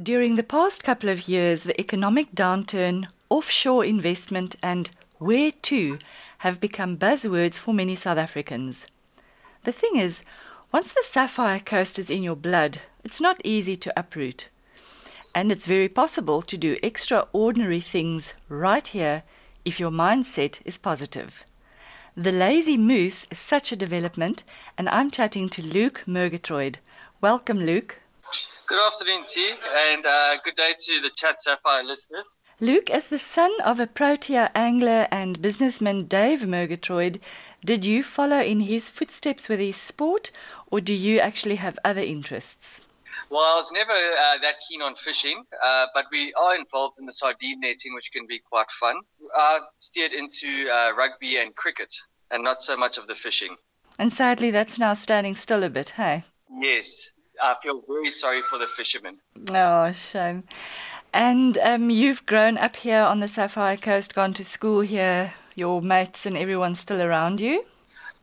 During the past couple of years, the economic downturn, offshore investment, and where to have become buzzwords for many South Africans. The thing is, once the Sapphire Coast is in your blood, it's not easy to uproot. And it's very possible to do extraordinary things right here if your mindset is positive. The Lazy Moose is such a development, and I'm chatting to Luke Murgatroyd. Welcome, Luke. Good afternoon, T, and uh, good day to the Chat Sapphire listeners. Luke, as the son of a Protea angler and businessman Dave Murgatroyd, did you follow in his footsteps with his sport, or do you actually have other interests? Well, I was never uh, that keen on fishing, uh, but we are involved in the sardine netting, which can be quite fun. I steered into uh, rugby and cricket, and not so much of the fishing. And sadly, that's now standing still a bit, hey? Yes, I feel very sorry for the fishermen. Oh, shame. And um, you've grown up here on the Sapphire Coast, gone to school here, your mates and everyone still around you?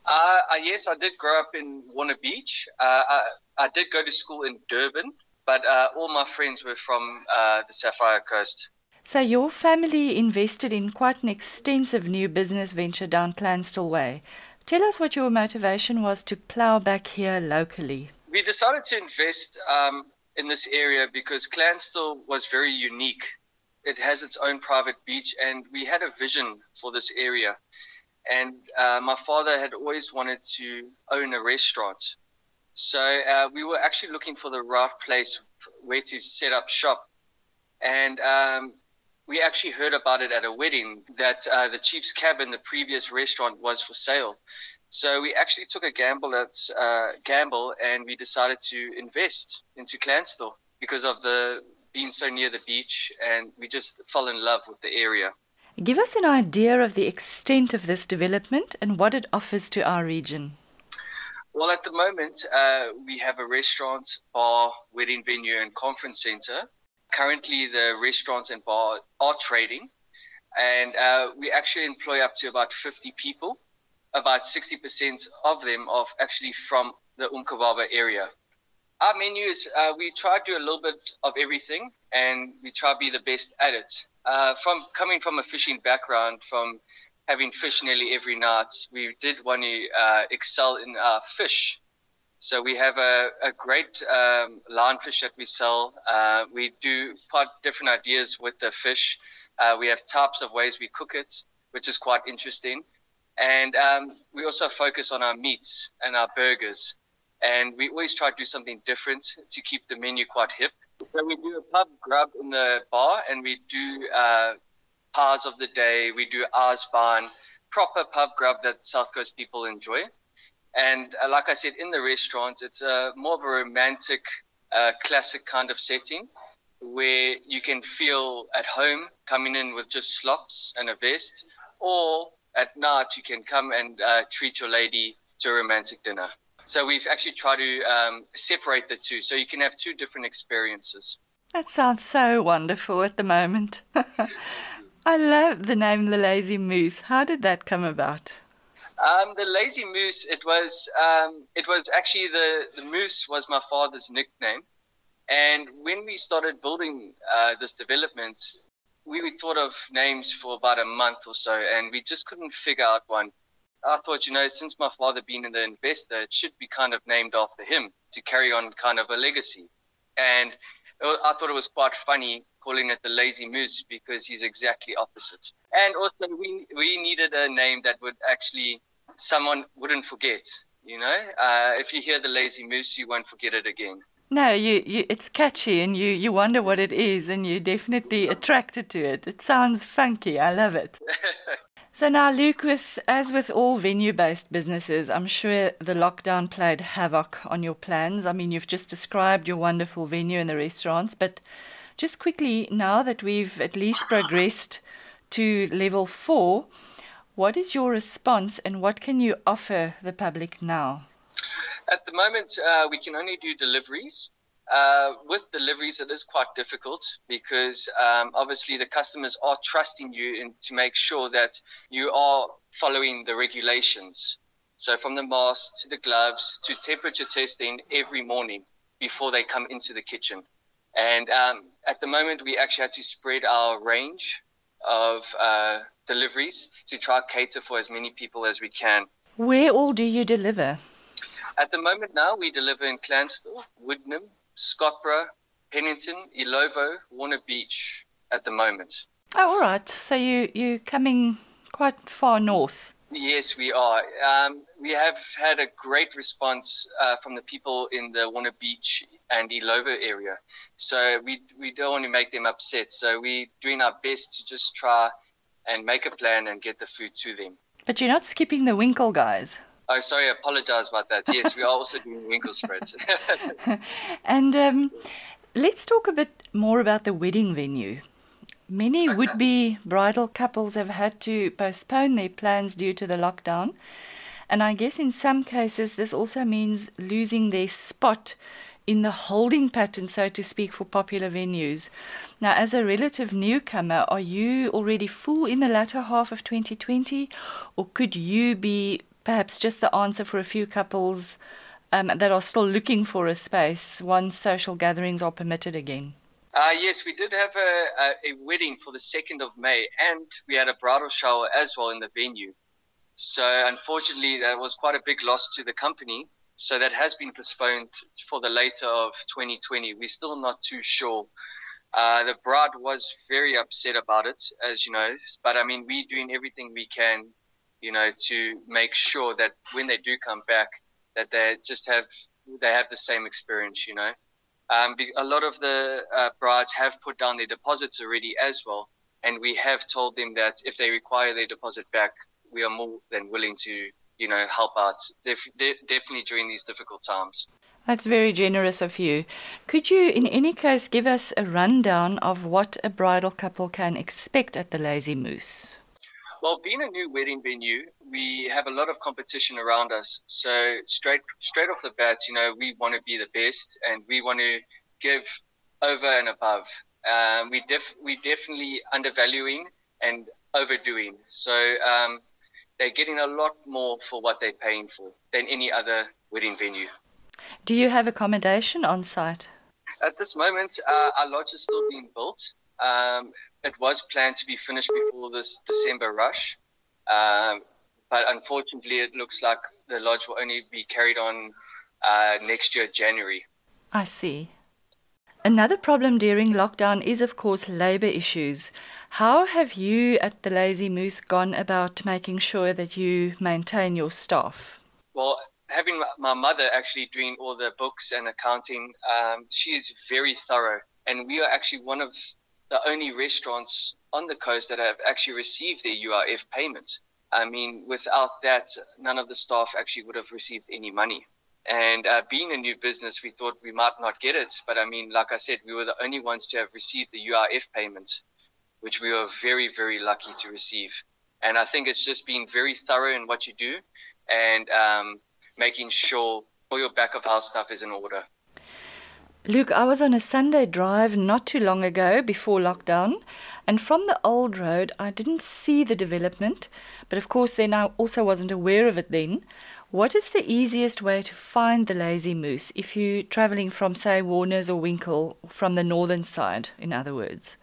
Uh, uh, yes, I did grow up in Warner Beach. Uh, I, I, did go to school in Durban, but uh, all my friends were from uh, the Sapphire Coast. So, your family invested in quite an extensive new business venture down Clansthal Way. Tell us what your motivation was to plough back here locally. We decided to invest um, in this area because Clansthal was very unique. It has its own private beach, and we had a vision for this area. And uh, my father had always wanted to own a restaurant. So uh, we were actually looking for the right place where to set up shop. And um, we actually heard about it at a wedding that uh, the chief's cabin, the previous restaurant, was for sale. So we actually took a gamble at uh, gamble, and we decided to invest into Clansthal because of the being so near the beach, and we just fell in love with the area. Give us an idea of the extent of this development and what it offers to our region. Well, at the moment, uh, we have a restaurant, bar, wedding venue, and conference center. Currently, the restaurants and bar are trading, and uh, we actually employ up to about 50 people about 60% of them are actually from the Umgababa area. Our menus, uh, we try to do a little bit of everything and we try to be the best at it. Uh, from coming from a fishing background, from having fish nearly every night, we did want to uh, excel in our fish. So we have a, a great um, linefish that we sell. Uh, we do quite different ideas with the fish. Uh, we have types of ways we cook it, which is quite interesting. And um, we also focus on our meats and our burgers. And we always try to do something different to keep the menu quite hip. So we do a pub grub in the bar and we do uh, pies of the day. We do Aasbaan, proper pub grub that South Coast people enjoy. And uh, like I said, in the restaurant, it's more of a romantic, uh, classic kind of setting where you can feel at home coming in with just slops and a vest, or at night you can come and uh, treat your lady to a romantic dinner. So we've actually tried to um, separate the two so you can have two different experiences. That sounds so wonderful at the moment. I love the name The Lazy Moose. How did that come about? Um, the Lazy Moose, it was, um, it was actually the, the moose was my father's nickname. And when we started building uh, this development, we thought of names for about a month or so, and we just couldn't figure out one. I thought, you know, since my father being the investor, it should be kind of named after him to carry on kind of a legacy. And I thought it was quite funny calling it the Lazy Moose because he's exactly opposite. And also, we we needed a name that would actually someone wouldn't forget. You know, uh, if you hear the Lazy Moose, you won't forget it again. No, you, you it's catchy and you, you wonder what it is and you're definitely attracted to it. It sounds funky. I love it. so now Luke with as with all venue based businesses, I'm sure the lockdown played havoc on your plans. I mean you've just described your wonderful venue and the restaurants, but just quickly now that we've at least progressed to level 4, what is your response and what can you offer the public now? At the moment, uh, we can only do deliveries. Uh, with deliveries, it is quite difficult because um, obviously the customers are trusting you in, to make sure that you are following the regulations. So, from the mask to the gloves to temperature testing every morning before they come into the kitchen. And um, at the moment, we actually had to spread our range of uh, deliveries to try to cater for as many people as we can. Where all do you deliver? At the moment now, we deliver in Clansthal, Widenham, Scottburgh, Pennington, Illovo, Warner Beach at the moment. Oh, all right. So you you're coming quite far north. Yes, we are. Um, we have had a great response uh, from the people in the Warner Beach and Illovo area. So we we don't want to make them upset. So we're doing our best to just try and make a plan and get the food to them. But you're not skipping the Winkle guys. Oh, sorry, I apologize about that. Yes, we are also doing Winklespruit. and um, let's talk a bit more about the wedding venue. Many would be bridal couples have had to postpone their plans due to the lockdown. And I guess in some cases, this also means losing their spot in the holding pattern, so to speak, for popular venues. Now, as a relative newcomer, are you already full in the latter half of 2020, or could you be perhaps just the answer for a few couples um, that are still looking for a space once social gatherings are permitted again? Uh, yes, we did have a, a, a, wedding for the 2nd of May, and we had a bridal shower as well in the venue. So, unfortunately, that was quite a big loss to the company. So, that has been postponed for the later of 2020. We're still not too sure. Uh, the bride was very upset about it, as you know, but I mean, we're doing everything we can you know, to make sure that when they do come back, that they just have they have the same experience, you know. Um, a lot of the uh, brides have put down their deposits already as well, and we have told them that if they require their deposit back, we are more than willing to, you know, help out. Def- de- definitely during these difficult times. That's very generous of you. Could you, in any case, give us a rundown of what a bridal couple can expect at the Lazy Moose? Well, being a new wedding venue, we have a lot of competition around us. So straight straight off the bat, you know, we want to be the best, and we want to give over and above. Um, we def- we definitely undervaluing and overdoing. So um, they're getting a lot more for what they're paying for than any other wedding venue. Do you have accommodation on site? At this moment, uh, our lodge is still being built. Um, it was planned to be finished before this December rush, um, but unfortunately, it looks like the lodge will only be carried on uh, next year, January. I see. Another problem during lockdown is, of course, labour issues. How have you at the Lazy Moose gone about making sure that you maintain your staff? Well, having my mother actually doing all the books and accounting, um, she is very thorough. And we are actually one of the only restaurants on the coast that have actually received their UIF payment. I mean, without that, none of the staff actually would have received any money. And uh, being a new business, we thought we might not get it. But I mean, like I said, we were the only ones to have received the UIF payment, which we were very, very lucky to receive. And I think it's just being very thorough in what you do and um, making sure all your back of house stuff is in order. Luke, I was on a Sunday drive not too long ago before lockdown, and from the old road, I didn't see the development, but of course, then I also wasn't aware of it then. What is the easiest way to find the Lazy Moose if you're traveling from, say, Warners or Winkle, from the northern side, in other words?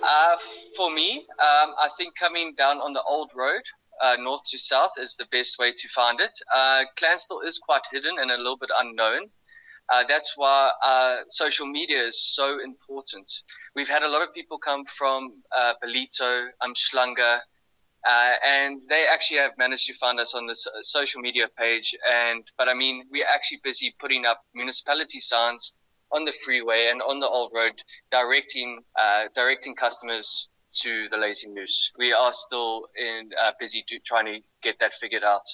Uh, for me, um, I think coming down on the old road, uh, north to south, is the best way to find it. Uh, Clansthal is quite hidden and a little bit unknown. Uh, that's why uh, social media is so important. We've had a lot of people come from uh, Ballito, Umhlanga, uh, and they actually have managed to find us on this uh, social media page. And but I mean, we're actually busy putting up municipality signs on the freeway and on the old road, directing uh, directing customers to the Lazy Moose. We are still in busy to, trying to get that figured out.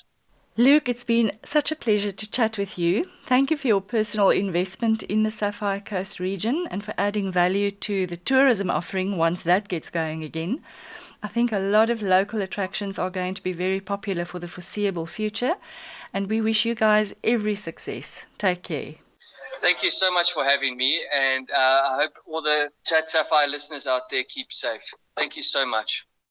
Luke, it's been such a pleasure to chat with you. Thank you for your personal investment in the Sapphire Coast region and for adding value to the tourism offering once that gets going again. I think a lot of local attractions are going to be very popular for the foreseeable future, and we wish you guys every success. Take care. Thank you so much for having me, and uh, I hope all the Chat Sapphire listeners out there keep safe. Thank you so much.